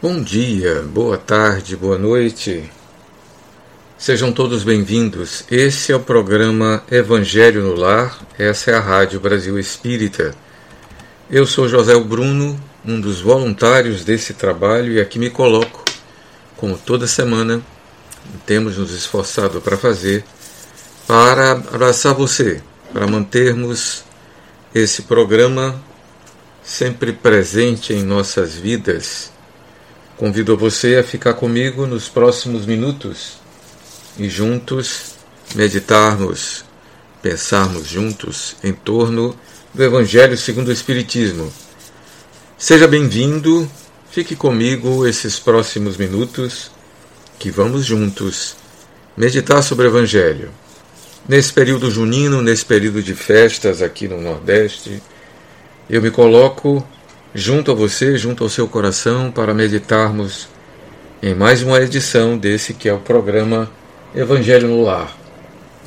Bom dia, boa tarde, boa noite. Sejam todos bem-vindos. Esse é o programa Evangelho no Lar, essa é a Rádio Brasil Espírita. Eu sou José Bruno, um dos voluntários desse trabalho, e aqui me coloco, como toda semana temos nos esforçado para fazer, para abraçar você, para mantermos esse programa sempre presente em nossas vidas Convido você a ficar comigo nos próximos minutos e juntos meditarmos, pensarmos juntos em torno do Evangelho segundo o Espiritismo. Seja bem-vindo, fique comigo esses próximos minutos que vamos juntos meditar sobre o Evangelho. Nesse período junino, nesse período de festas aqui no Nordeste, eu me coloco junto a você, junto ao seu coração, para meditarmos em mais uma edição desse que é o programa Evangelho no Lar.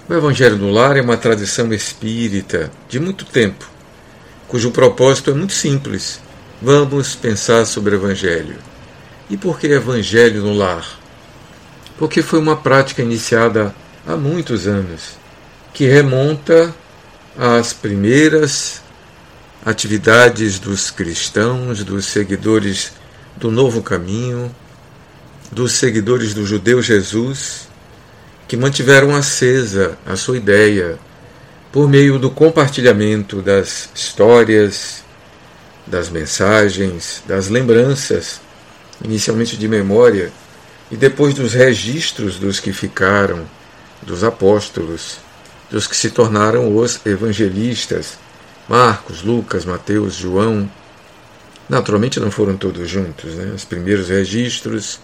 O Evangelho no Lar é uma tradição espírita de muito tempo, cujo propósito é muito simples. Vamos pensar sobre o Evangelho. E por que Evangelho no Lar? Porque foi uma prática iniciada há muitos anos, que remonta às primeiras atividades dos cristãos, dos seguidores do novo caminho, dos seguidores do judeu Jesus, que mantiveram acesa a sua ideia por meio do compartilhamento das histórias, das mensagens, das lembranças, inicialmente de memória, e depois dos registros dos que ficaram, dos apóstolos, dos que se tornaram os evangelistas Marcos, Lucas, Mateus, João. Naturalmente não foram todos juntos, né? Os primeiros registros,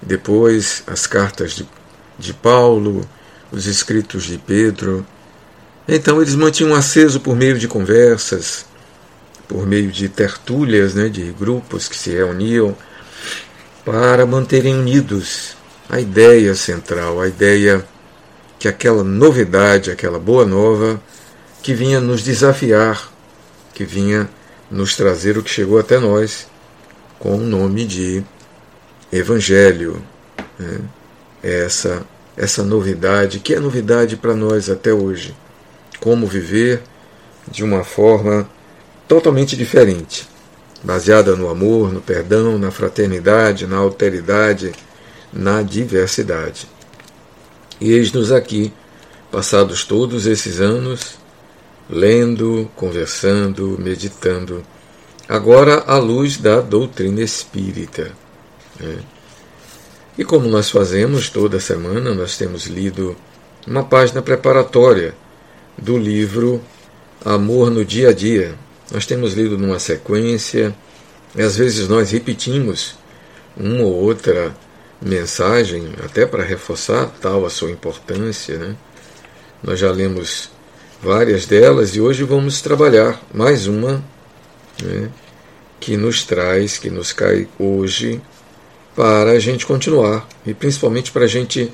depois as cartas de, de Paulo, os escritos de Pedro. Então eles mantinham aceso por meio de conversas, por meio de tertúlias, né, de grupos que se reuniam para manterem unidos a ideia central, a ideia que aquela novidade, aquela boa nova que vinha nos desafiar, que vinha nos trazer o que chegou até nós com o nome de Evangelho. Né? Essa, essa novidade, que é novidade para nós até hoje. Como viver de uma forma totalmente diferente, baseada no amor, no perdão, na fraternidade, na alteridade, na diversidade. E eis-nos aqui, passados todos esses anos, lendo, conversando, meditando, agora à luz da doutrina espírita. Né? E como nós fazemos toda semana, nós temos lido uma página preparatória do livro Amor no Dia a Dia. Nós temos lido numa sequência, e às vezes nós repetimos uma ou outra mensagem, até para reforçar tal a sua importância. Né? Nós já lemos várias delas, e hoje vamos trabalhar mais uma né, que nos traz, que nos cai hoje, para a gente continuar e principalmente para a gente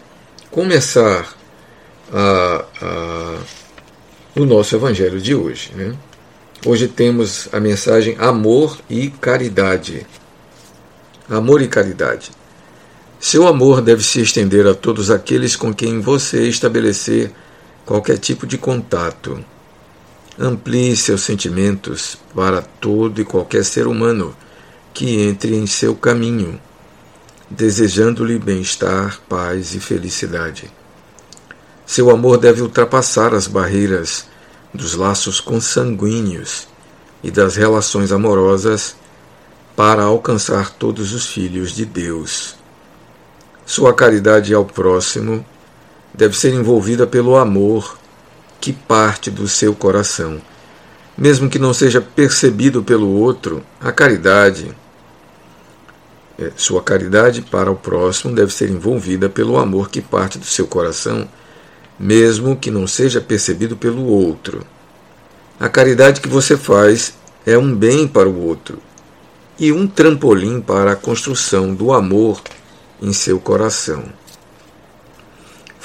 começar a, a, o nosso Evangelho de hoje. Né? Hoje temos a mensagem Amor e Caridade. Amor e caridade. Seu amor deve se estender a todos aqueles com quem você estabelecer qualquer tipo de contato. Amplie seus sentimentos para todo e qualquer ser humano que entre em seu caminho, desejando-lhe bem-estar, paz e felicidade. Seu amor deve ultrapassar as barreiras dos laços consanguíneos e das relações amorosas para alcançar todos os filhos de Deus. Sua caridade ao próximo deve ser envolvida pelo amor que parte do seu coração. Mesmo que não seja percebido pelo outro, a caridade, é, sua caridade para o próximo deve ser envolvida pelo amor que parte do seu coração, mesmo que não seja percebido pelo outro. A caridade que você faz é um bem para o outro e um trampolim para a construção do amor em seu coração.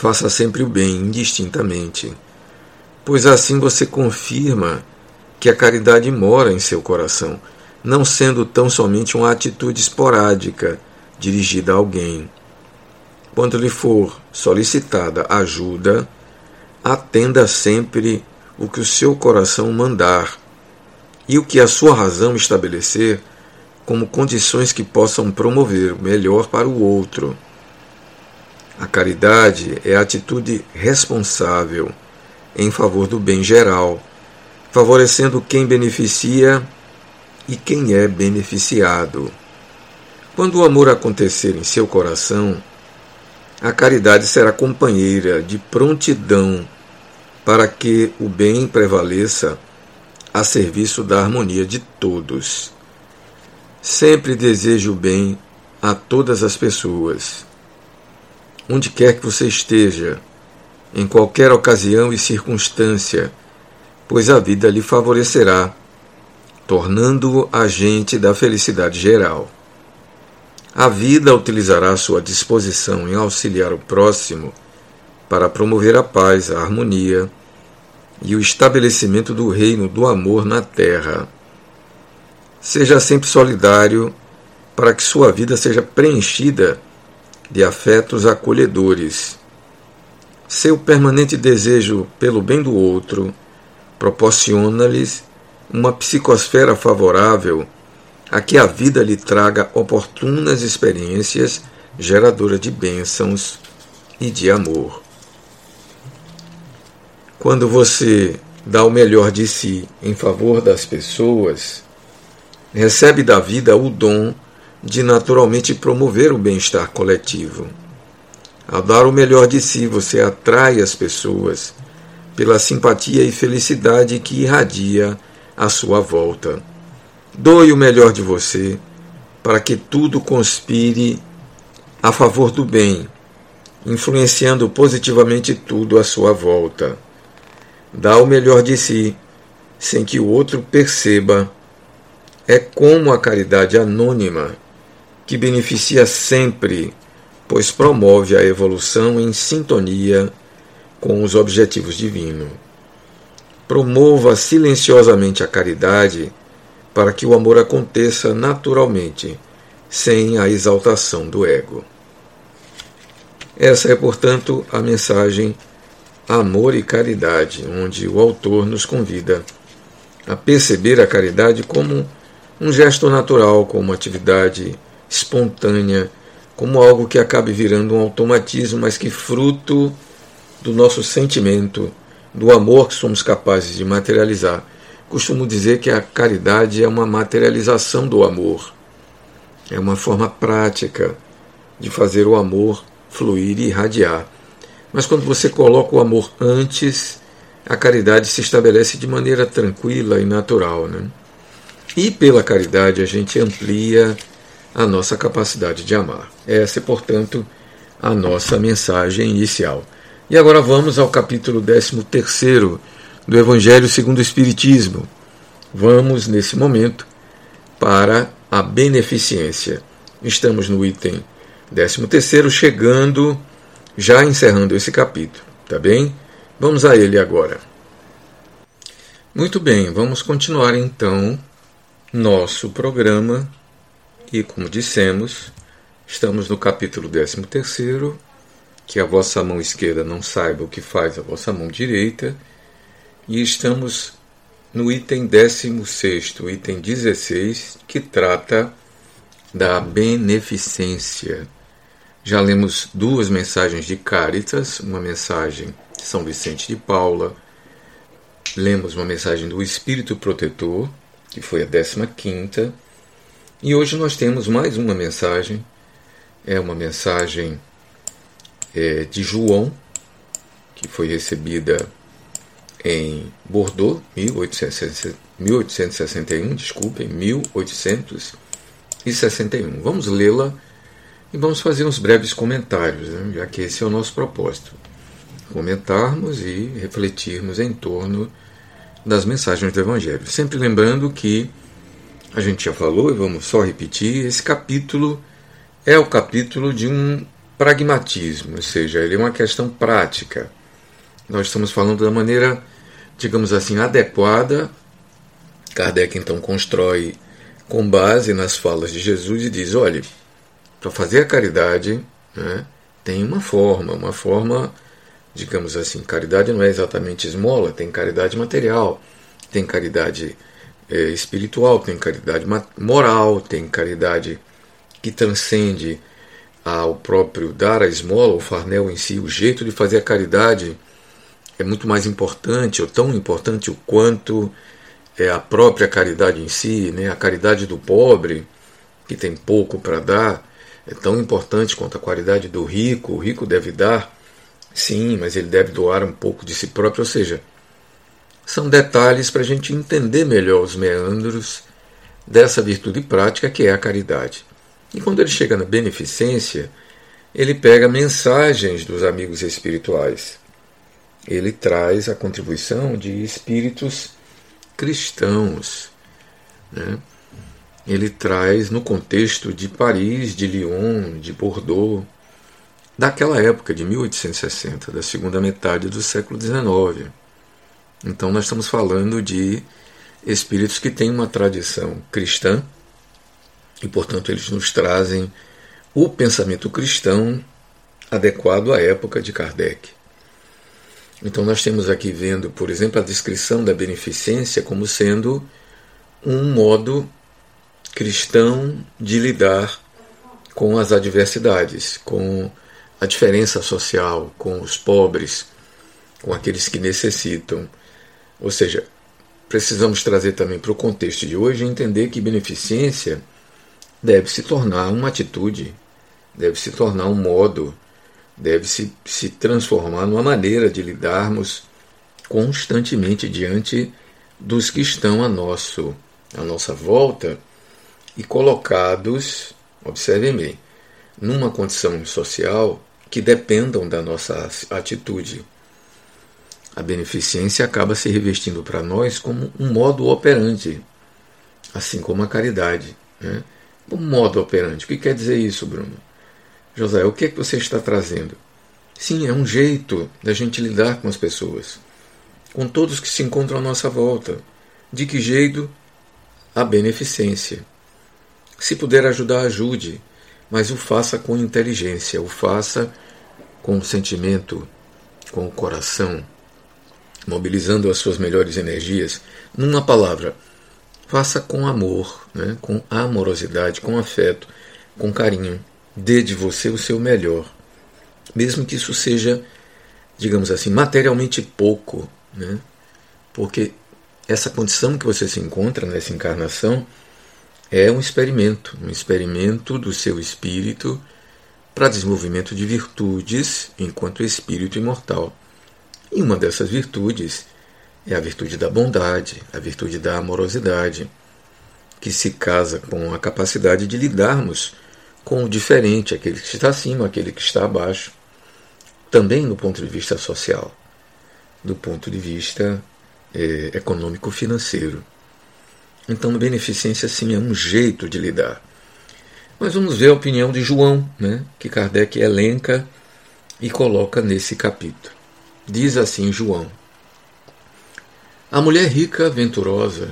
Faça sempre o bem indistintamente, pois assim você confirma que a caridade mora em seu coração, não sendo tão somente uma atitude esporádica dirigida a alguém. Quando lhe for solicitada ajuda, atenda sempre o que o seu coração mandar e o que a sua razão estabelecer como condições que possam promover o melhor para o outro. A caridade é a atitude responsável em favor do bem geral, favorecendo quem beneficia e quem é beneficiado. Quando o amor acontecer em seu coração, a caridade será companheira de prontidão para que o bem prevaleça a serviço da harmonia de todos. Sempre desejo o bem a todas as pessoas onde quer que você esteja, em qualquer ocasião e circunstância, pois a vida lhe favorecerá, tornando-o agente da felicidade geral. A vida utilizará sua disposição em auxiliar o próximo para promover a paz, a harmonia e o estabelecimento do reino do amor na terra. Seja sempre solidário para que sua vida seja preenchida de afetos acolhedores. Seu permanente desejo pelo bem do outro proporciona-lhes uma psicosfera favorável a que a vida lhe traga oportunas experiências geradoras de bênçãos e de amor. Quando você dá o melhor de si em favor das pessoas, recebe da vida o dom de naturalmente promover o bem-estar coletivo. Ao dar o melhor de si, você atrai as pessoas pela simpatia e felicidade que irradia à sua volta. Doe o melhor de você para que tudo conspire a favor do bem, influenciando positivamente tudo à sua volta. Dá o melhor de si, sem que o outro perceba. É como a caridade anônima que beneficia sempre, pois promove a evolução em sintonia com os objetivos divinos. Promova silenciosamente a caridade para que o amor aconteça naturalmente, sem a exaltação do ego. Essa é, portanto, a mensagem Amor e Caridade, onde o autor nos convida a perceber a caridade como um gesto natural, como uma atividade espontânea, como algo que acabe virando um automatismo, mas que fruto do nosso sentimento, do amor que somos capazes de materializar. Costumo dizer que a caridade é uma materialização do amor. É uma forma prática de fazer o amor fluir e irradiar. Mas quando você coloca o amor antes, a caridade se estabelece de maneira tranquila e natural. Né? E pela caridade a gente amplia a nossa capacidade de amar. Essa é, portanto, a nossa mensagem inicial. E agora vamos ao capítulo 13 do Evangelho segundo o Espiritismo. Vamos, nesse momento, para a beneficência. Estamos no item 13, chegando, já encerrando esse capítulo, tá bem? Vamos a ele agora. Muito bem, vamos continuar então nosso programa e, como dissemos, estamos no capítulo 13, que a vossa mão esquerda não saiba o que faz a vossa mão direita, e estamos no item 16, item 16, que trata da beneficência. Já lemos duas mensagens de Caritas, uma mensagem de São Vicente de Paula, lemos uma mensagem do Espírito Protetor, que foi a 15 quinta, e hoje nós temos mais uma mensagem, é uma mensagem é, de João, que foi recebida em Bordeaux, 1861, desculpem, 1861. Vamos lê-la e vamos fazer uns breves comentários, né, já que esse é o nosso propósito. Comentarmos e refletirmos em torno das mensagens do Evangelho. Sempre lembrando que a gente já falou e vamos só repetir, esse capítulo é o capítulo de um pragmatismo, ou seja, ele é uma questão prática. Nós estamos falando da maneira, digamos assim, adequada. Kardec então constrói com base nas falas de Jesus e diz: olhe, para fazer a caridade né, tem uma forma, uma forma, digamos assim, caridade não é exatamente esmola, tem caridade material, tem caridade é, espiritual, tem caridade moral, tem caridade que transcende ao próprio dar a esmola, o farnel em si, o jeito de fazer a caridade é muito mais importante, ou tão importante o quanto é a própria caridade em si, né? a caridade do pobre, que tem pouco para dar, é tão importante quanto a caridade do rico. O rico deve dar, sim, mas ele deve doar um pouco de si próprio, ou seja, são detalhes para a gente entender melhor os meandros dessa virtude prática que é a caridade. E quando ele chega na beneficência, ele pega mensagens dos amigos espirituais. Ele traz a contribuição de espíritos cristãos. Né? Ele traz no contexto de Paris, de Lyon, de Bordeaux, daquela época de 1860, da segunda metade do século XIX. Então nós estamos falando de espíritos que têm uma tradição cristã e, portanto, eles nos trazem o pensamento cristão adequado à época de Kardec. Então nós temos aqui vendo, por exemplo, a descrição da beneficência como sendo um modo cristão de lidar com as adversidades, com a diferença social, com os pobres, com aqueles que necessitam. Ou seja, precisamos trazer também para o contexto de hoje entender que beneficência deve se tornar uma atitude, deve se tornar um modo, deve se, se transformar numa maneira de lidarmos constantemente diante dos que estão a, nosso, à nossa volta e colocados, observem bem, numa condição social que dependam da nossa atitude a beneficência acaba se revestindo para nós como um modo operante, assim como a caridade. Né? Um modo operante. O que quer dizer isso, Bruno? José, o que é que você está trazendo? Sim, é um jeito da gente lidar com as pessoas, com todos que se encontram à nossa volta. De que jeito? A beneficência. Se puder ajudar, ajude, mas o faça com inteligência, o faça com sentimento, com o coração, mobilizando as suas melhores energias, numa palavra, faça com amor, né? com amorosidade, com afeto, com carinho. Dê de você o seu melhor, mesmo que isso seja, digamos assim, materialmente pouco, né? porque essa condição que você se encontra nessa encarnação é um experimento, um experimento do seu espírito para desenvolvimento de virtudes enquanto espírito imortal. E uma dessas virtudes é a virtude da bondade, a virtude da amorosidade, que se casa com a capacidade de lidarmos com o diferente, aquele que está acima, aquele que está abaixo, também do ponto de vista social, do ponto de vista é, econômico-financeiro. Então, beneficência, sim, é um jeito de lidar. Mas vamos ver a opinião de João, né, que Kardec elenca e coloca nesse capítulo. Diz assim João: A mulher rica, venturosa,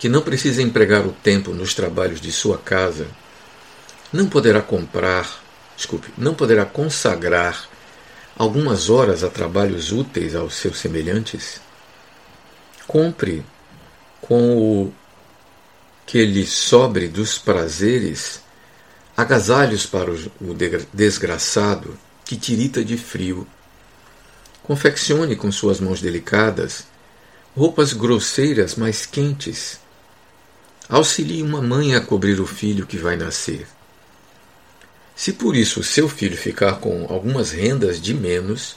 que não precisa empregar o tempo nos trabalhos de sua casa, não poderá comprar, desculpe, não poderá consagrar algumas horas a trabalhos úteis aos seus semelhantes? Compre com o que lhe sobre dos prazeres agasalhos para o desgraçado que tirita de frio Confeccione com suas mãos delicadas roupas grosseiras mais quentes. Auxilie uma mãe a cobrir o filho que vai nascer. Se por isso seu filho ficar com algumas rendas de menos,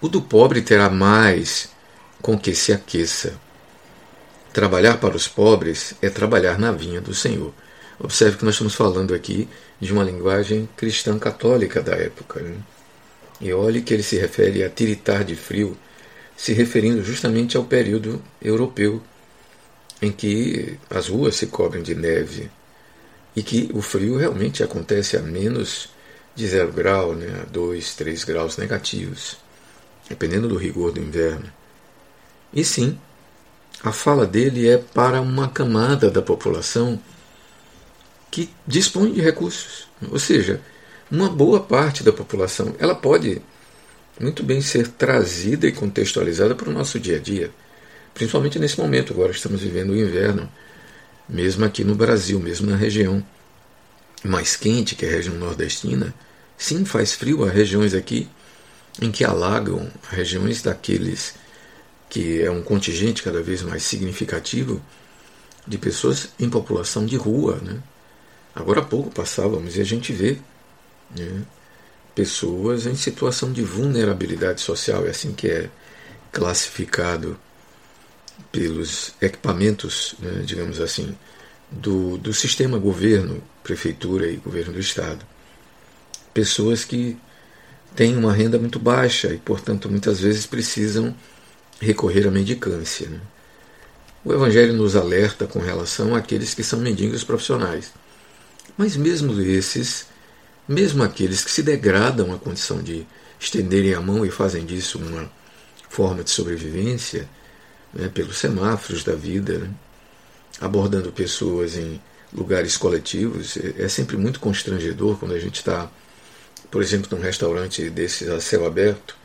o do pobre terá mais com que se aqueça. Trabalhar para os pobres é trabalhar na vinha do Senhor. Observe que nós estamos falando aqui de uma linguagem cristã católica da época. Né? E olhe que ele se refere a tiritar de frio, se referindo justamente ao período europeu em que as ruas se cobrem de neve e que o frio realmente acontece a menos de zero grau, né, a 2, 3 graus negativos, dependendo do rigor do inverno. E sim, a fala dele é para uma camada da população que dispõem de recursos. Ou seja, uma boa parte da população ela pode muito bem ser trazida e contextualizada para o nosso dia a dia, principalmente nesse momento. Agora estamos vivendo o inverno, mesmo aqui no Brasil, mesmo na região mais quente, que é a região nordestina. Sim, faz frio, há regiões aqui em que alagam, regiões daqueles que é um contingente cada vez mais significativo de pessoas em população de rua. Né? Agora há pouco passávamos e a gente vê né, pessoas em situação de vulnerabilidade social, é assim que é classificado pelos equipamentos, né, digamos assim, do, do sistema governo, prefeitura e governo do Estado. Pessoas que têm uma renda muito baixa e, portanto, muitas vezes precisam recorrer à mendicância. Né? O Evangelho nos alerta com relação àqueles que são mendigos profissionais. Mas mesmo esses, mesmo aqueles que se degradam à condição de estenderem a mão e fazem disso uma forma de sobrevivência, né, pelos semáforos da vida, né, abordando pessoas em lugares coletivos, é, é sempre muito constrangedor quando a gente está, por exemplo, num restaurante desses a céu aberto,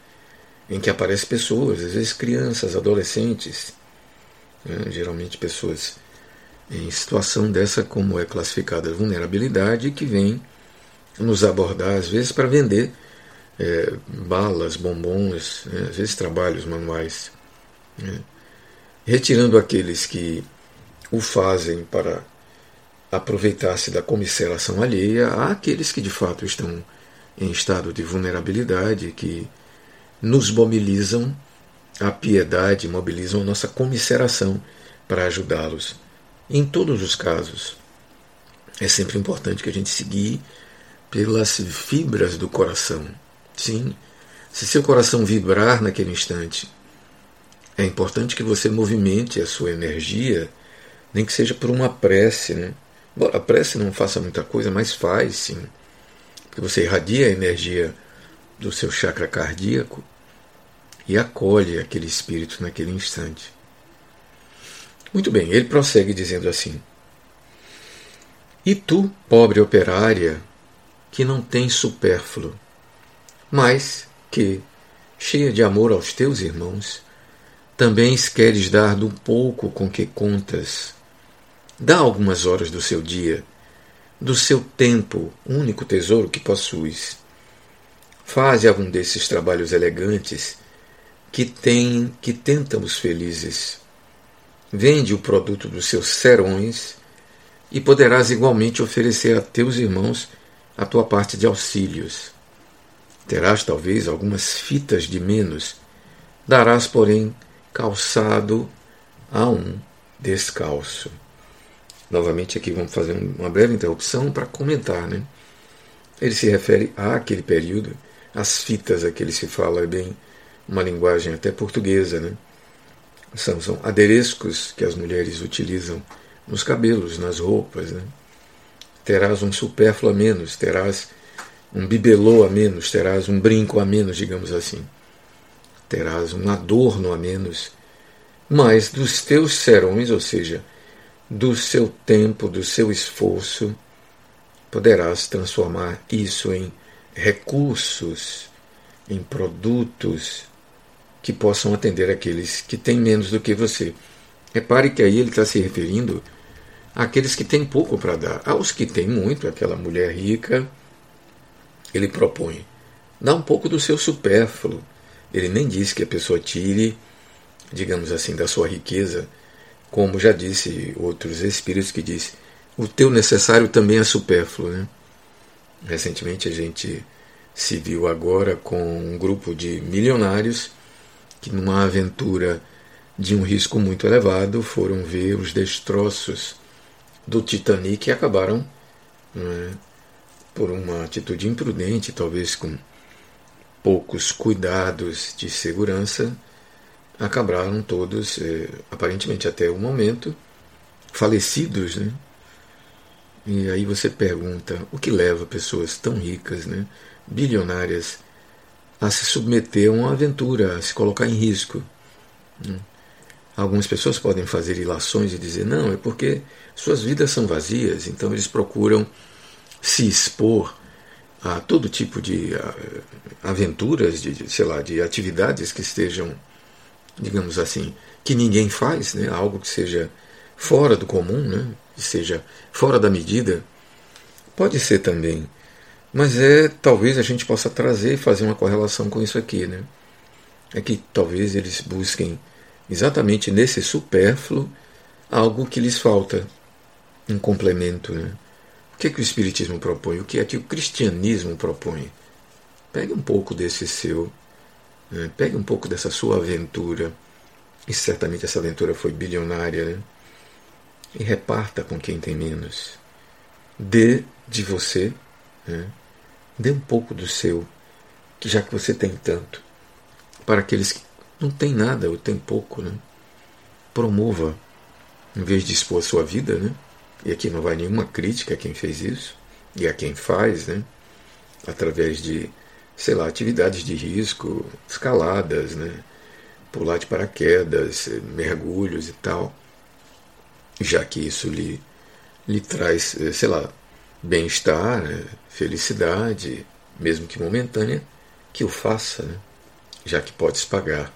em que aparecem pessoas, às vezes crianças, adolescentes, né, geralmente pessoas em situação dessa, como é classificada vulnerabilidade, que vem nos abordar, às vezes, para vender é, balas, bombons, né, às vezes trabalhos manuais, né, retirando aqueles que o fazem para aproveitar-se da comisseração alheia àqueles que de fato estão em estado de vulnerabilidade, que nos mobilizam a piedade, mobilizam a nossa comisseração para ajudá-los. Em todos os casos, é sempre importante que a gente siga pelas fibras do coração. Sim, se seu coração vibrar naquele instante, é importante que você movimente a sua energia, nem que seja por uma prece. Né? Embora a prece não faça muita coisa, mas faz sim. Porque você irradia a energia do seu chakra cardíaco e acolhe aquele espírito naquele instante. Muito bem, ele prossegue dizendo assim: E tu, pobre operária, que não tens supérfluo, mas que, cheia de amor aos teus irmãos, também queres dar do pouco com que contas. Dá algumas horas do seu dia, do seu tempo, único tesouro que possuis. Faze algum desses trabalhos elegantes que tem, que tentam os felizes. Vende o produto dos seus serões e poderás igualmente oferecer a teus irmãos a tua parte de auxílios. Terás talvez algumas fitas de menos, darás, porém, calçado a um descalço. Novamente aqui vamos fazer uma breve interrupção para comentar, né? Ele se refere àquele período, as fitas a que ele se fala é bem uma linguagem até portuguesa, né? São, são que as mulheres utilizam nos cabelos, nas roupas, né? Terás um supérfluo a menos, terás um bibelô a menos, terás um brinco a menos, digamos assim terás um adorno a menos, mas dos teus serões, ou seja, do seu tempo, do seu esforço, poderás transformar isso em recursos, em produtos que possam atender aqueles que têm menos do que você. Repare que aí ele está se referindo àqueles que têm pouco para dar. Aos que têm muito, aquela mulher rica, ele propõe: dá um pouco do seu supérfluo ele nem diz que a pessoa tire, digamos assim, da sua riqueza, como já disse outros espíritos que diz, o teu necessário também é supérfluo. Né? Recentemente a gente se viu agora com um grupo de milionários que numa aventura de um risco muito elevado foram ver os destroços do Titanic acabaram né, por uma atitude imprudente, talvez com poucos cuidados de segurança, acabaram todos, eh, aparentemente até o momento, falecidos. Né? E aí você pergunta: o que leva pessoas tão ricas, né, bilionárias, a se submeter a uma aventura, a se colocar em risco? Né? Algumas pessoas podem fazer ilações e dizer, não, é porque suas vidas são vazias, então eles procuram se expor a todo tipo de aventuras, de, sei lá, de atividades que estejam, digamos assim, que ninguém faz, né? algo que seja fora do comum, né? que seja fora da medida. Pode ser também, mas é talvez a gente possa trazer e fazer uma correlação com isso aqui, né? É que talvez eles busquem exatamente nesse supérfluo algo que lhes falta, um complemento, né? O que, é que o Espiritismo propõe? O que é que o cristianismo propõe? Pegue um pouco desse seu, né? pegue um pouco dessa sua aventura, e certamente essa aventura foi bilionária, né? e reparta com quem tem menos. Dê de você, né? dê um pouco do seu, que já que você tem tanto, para aqueles que não têm nada ou têm pouco, né? promova, em vez de expor a sua vida, né? E aqui não vai nenhuma crítica a quem fez isso, e a quem faz, né? através de, sei lá, atividades de risco, escaladas, né? pular de paraquedas, mergulhos e tal, já que isso lhe, lhe traz, sei lá, bem-estar, né? felicidade, mesmo que momentânea, que o faça, né? já que podes pagar.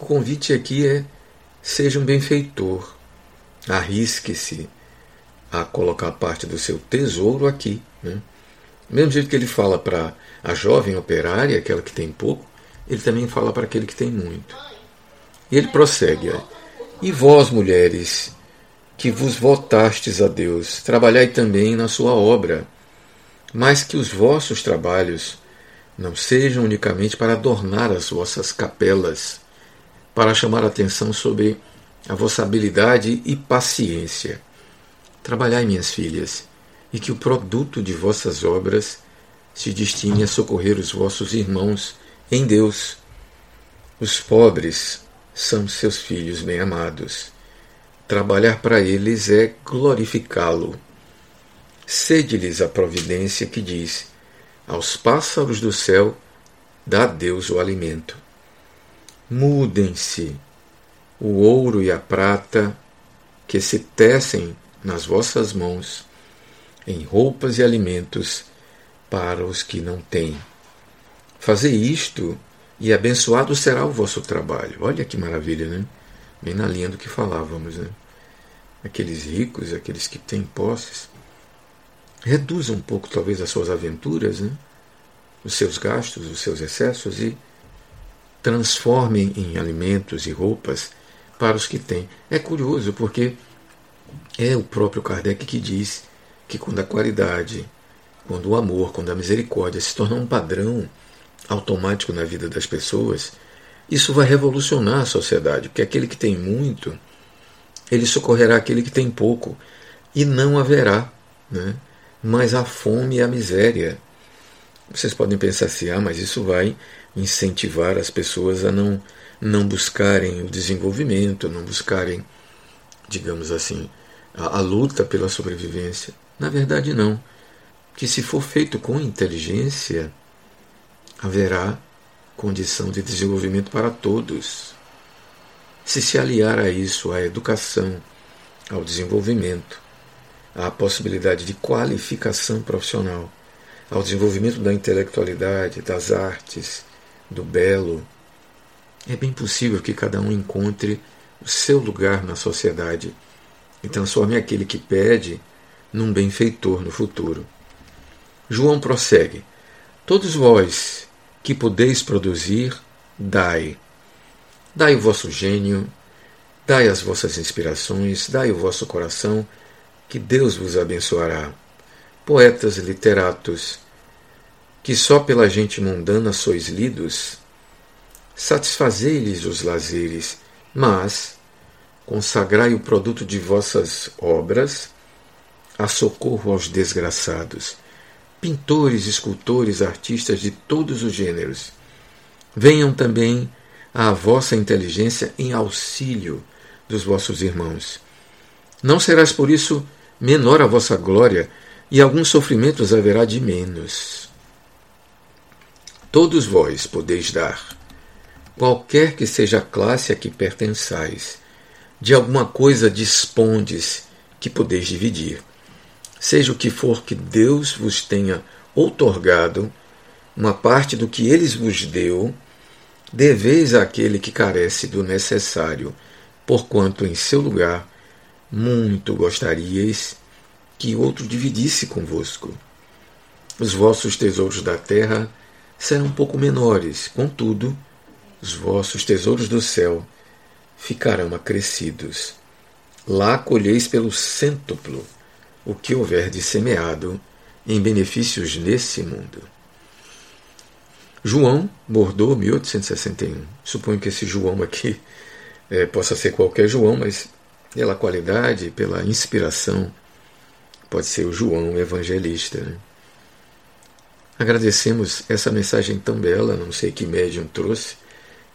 O convite aqui é: seja um benfeitor, arrisque-se a colocar parte do seu tesouro aqui. Né? Mesmo jeito que ele fala para a jovem operária, aquela que tem pouco, ele também fala para aquele que tem muito. E ele prossegue: E vós, mulheres, que vos votastes a Deus, trabalhai também na sua obra, mas que os vossos trabalhos não sejam unicamente para adornar as vossas capelas, para chamar atenção sobre a vossa habilidade e paciência Trabalhai, minhas filhas, e que o produto de vossas obras se destine a socorrer os vossos irmãos em Deus. Os pobres são seus filhos bem-amados. Trabalhar para eles é glorificá-lo. Sede-lhes a providência que diz: Aos pássaros do céu dá Deus o alimento. Mudem-se o ouro e a prata que se tecem nas vossas mãos em roupas e alimentos para os que não têm. Fazei isto e abençoado será o vosso trabalho. Olha que maravilha, né? Bem na linha do que falávamos, né? Aqueles ricos, aqueles que têm posses, reduzam um pouco talvez as suas aventuras, né? os seus gastos, os seus excessos e transformem em alimentos e roupas para os que têm. É curioso porque é o próprio Kardec que diz que quando a qualidade, quando o amor, quando a misericórdia se torna um padrão automático na vida das pessoas, isso vai revolucionar a sociedade, porque aquele que tem muito, ele socorrerá aquele que tem pouco, e não haverá né, mais a fome e a miséria. Vocês podem pensar assim, ah, mas isso vai incentivar as pessoas a não, não buscarem o desenvolvimento, não buscarem, digamos assim, a, a luta pela sobrevivência. Na verdade, não. Que se for feito com inteligência, haverá condição de desenvolvimento para todos. Se se aliar a isso à educação, ao desenvolvimento, à possibilidade de qualificação profissional, ao desenvolvimento da intelectualidade, das artes, do belo, é bem possível que cada um encontre o seu lugar na sociedade e transforme aquele que pede num benfeitor no futuro. João prossegue: Todos vós que podeis produzir, dai. Dai o vosso gênio, dai as vossas inspirações, dai o vosso coração, que Deus vos abençoará. Poetas literatos, que só pela gente mundana sois lidos, satisfazei-lhes os lazeres, mas consagrai o produto de vossas obras a socorro aos desgraçados, pintores, escultores, artistas de todos os gêneros. Venham também à vossa inteligência em auxílio dos vossos irmãos. Não serás por isso menor a vossa glória, e alguns sofrimentos haverá de menos. Todos vós podeis dar, qualquer que seja a classe a que pertençais, de alguma coisa dispondes que podeis dividir. Seja o que for que Deus vos tenha outorgado, uma parte do que eles vos deu, deveis àquele que carece do necessário, porquanto em seu lugar muito gostaríeis que outro dividisse convosco. Os vossos tesouros da terra serão um pouco menores, contudo, os vossos tesouros do céu ficarão acrescidos. Lá colheis pelo cêntuplo o que houver de semeado em benefícios nesse mundo. João Bordô, 1861. Suponho que esse João aqui é, possa ser qualquer João, mas pela qualidade, pela inspiração, pode ser o João evangelista. Né? Agradecemos essa mensagem tão bela, não sei que médium trouxe.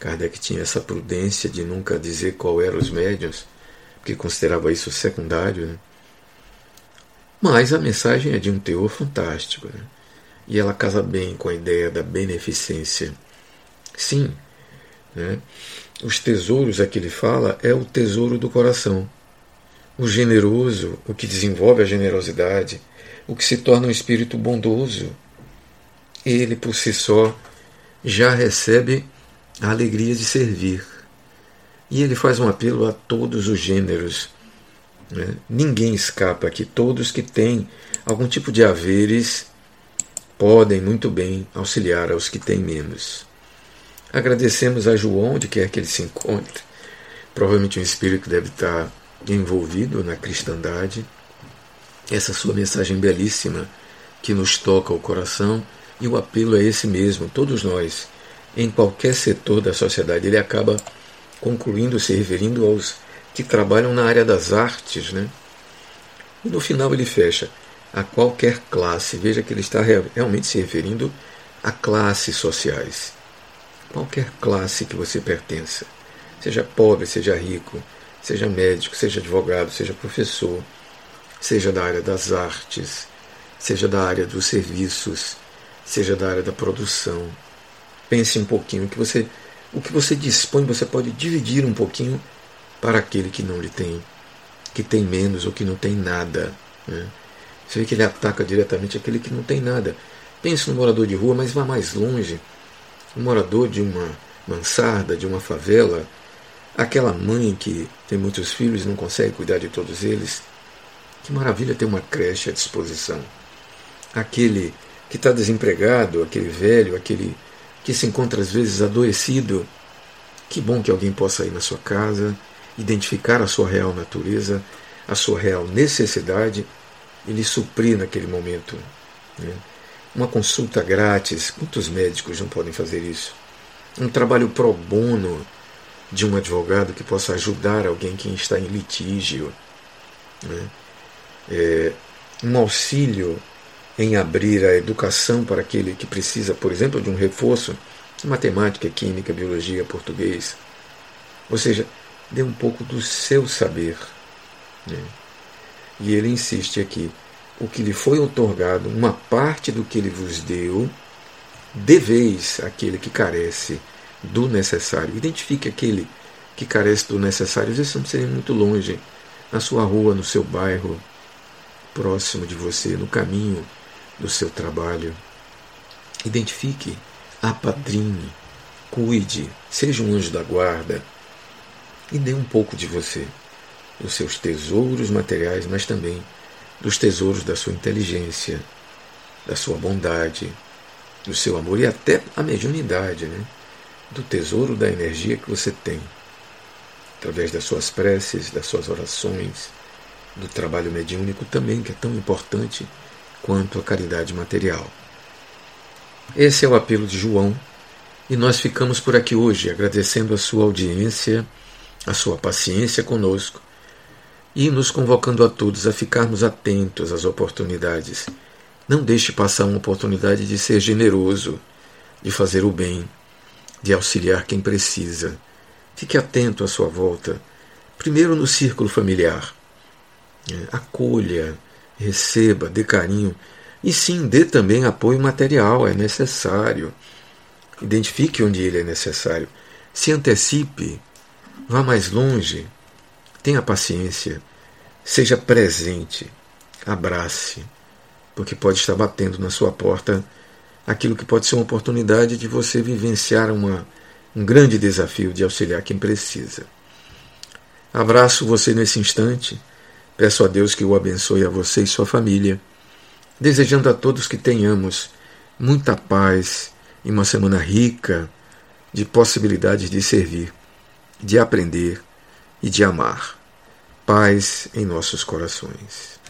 Kardec tinha essa prudência de nunca dizer qual eram os médiums, porque considerava isso secundário. Né? Mas a mensagem é de um teor fantástico. Né? E ela casa bem com a ideia da beneficência. Sim, né? os tesouros a que ele fala é o tesouro do coração. O generoso, o que desenvolve a generosidade, o que se torna um espírito bondoso, ele por si só já recebe a alegria de servir. E ele faz um apelo a todos os gêneros. Né? Ninguém escapa aqui, todos que têm algum tipo de haveres podem muito bem auxiliar aos que têm menos. Agradecemos a João, onde quer que ele se encontre. Provavelmente um espírito deve estar envolvido na cristandade. Essa sua mensagem belíssima que nos toca o coração e o apelo é esse mesmo, todos nós, em qualquer setor da sociedade, ele acaba concluindo se referindo aos que trabalham na área das artes, né? E no final ele fecha a qualquer classe. Veja que ele está realmente se referindo a classes sociais. Qualquer classe que você pertença, seja pobre, seja rico, seja médico, seja advogado, seja professor, seja da área das artes, seja da área dos serviços, seja da área da produção. Pense um pouquinho que você o que você dispõe, você pode dividir um pouquinho para aquele que não lhe tem, que tem menos ou que não tem nada. Né? Você vê que ele ataca diretamente aquele que não tem nada. Pense no morador de rua, mas vá mais longe. Um morador de uma mansarda, de uma favela, aquela mãe que tem muitos filhos e não consegue cuidar de todos eles. Que maravilha ter uma creche à disposição. Aquele que está desempregado, aquele velho, aquele que se encontra às vezes adoecido. Que bom que alguém possa ir na sua casa, identificar a sua real natureza, a sua real necessidade e lhe suprir naquele momento. Né? Uma consulta grátis, quantos médicos não podem fazer isso? Um trabalho pro bono de um advogado que possa ajudar alguém que está em litígio. Né? É, um auxílio em abrir a educação para aquele que precisa, por exemplo, de um reforço em matemática, química, biologia, português. Ou seja, dê um pouco do seu saber. Né? E ele insiste aqui: o que lhe foi otorgado, uma parte do que ele vos deu, deveis àquele que carece do necessário. Identifique aquele que carece do necessário. Às vezes não seria muito longe, na sua rua, no seu bairro, próximo de você, no caminho do seu trabalho. Identifique, apadrinhe, cuide, seja um anjo da guarda e dê um pouco de você, dos seus tesouros materiais, mas também dos tesouros da sua inteligência, da sua bondade, do seu amor e até a mediunidade, né? do tesouro da energia que você tem, através das suas preces, das suas orações, do trabalho mediúnico também, que é tão importante quanto a caridade material. Esse é o apelo de João e nós ficamos por aqui hoje agradecendo a sua audiência, a sua paciência conosco e nos convocando a todos a ficarmos atentos às oportunidades. Não deixe passar uma oportunidade de ser generoso, de fazer o bem, de auxiliar quem precisa. Fique atento à sua volta, primeiro no círculo familiar. Acolha, receba, dê carinho e sim, dê também apoio material, é necessário. Identifique onde ele é necessário. Se antecipe, vá mais longe. Tenha paciência, seja presente, abrace, porque pode estar batendo na sua porta aquilo que pode ser uma oportunidade de você vivenciar uma, um grande desafio de auxiliar quem precisa. Abraço você nesse instante, peço a Deus que o abençoe a você e sua família, desejando a todos que tenhamos muita paz e uma semana rica de possibilidades de servir, de aprender e de amar. Paz em nossos corações.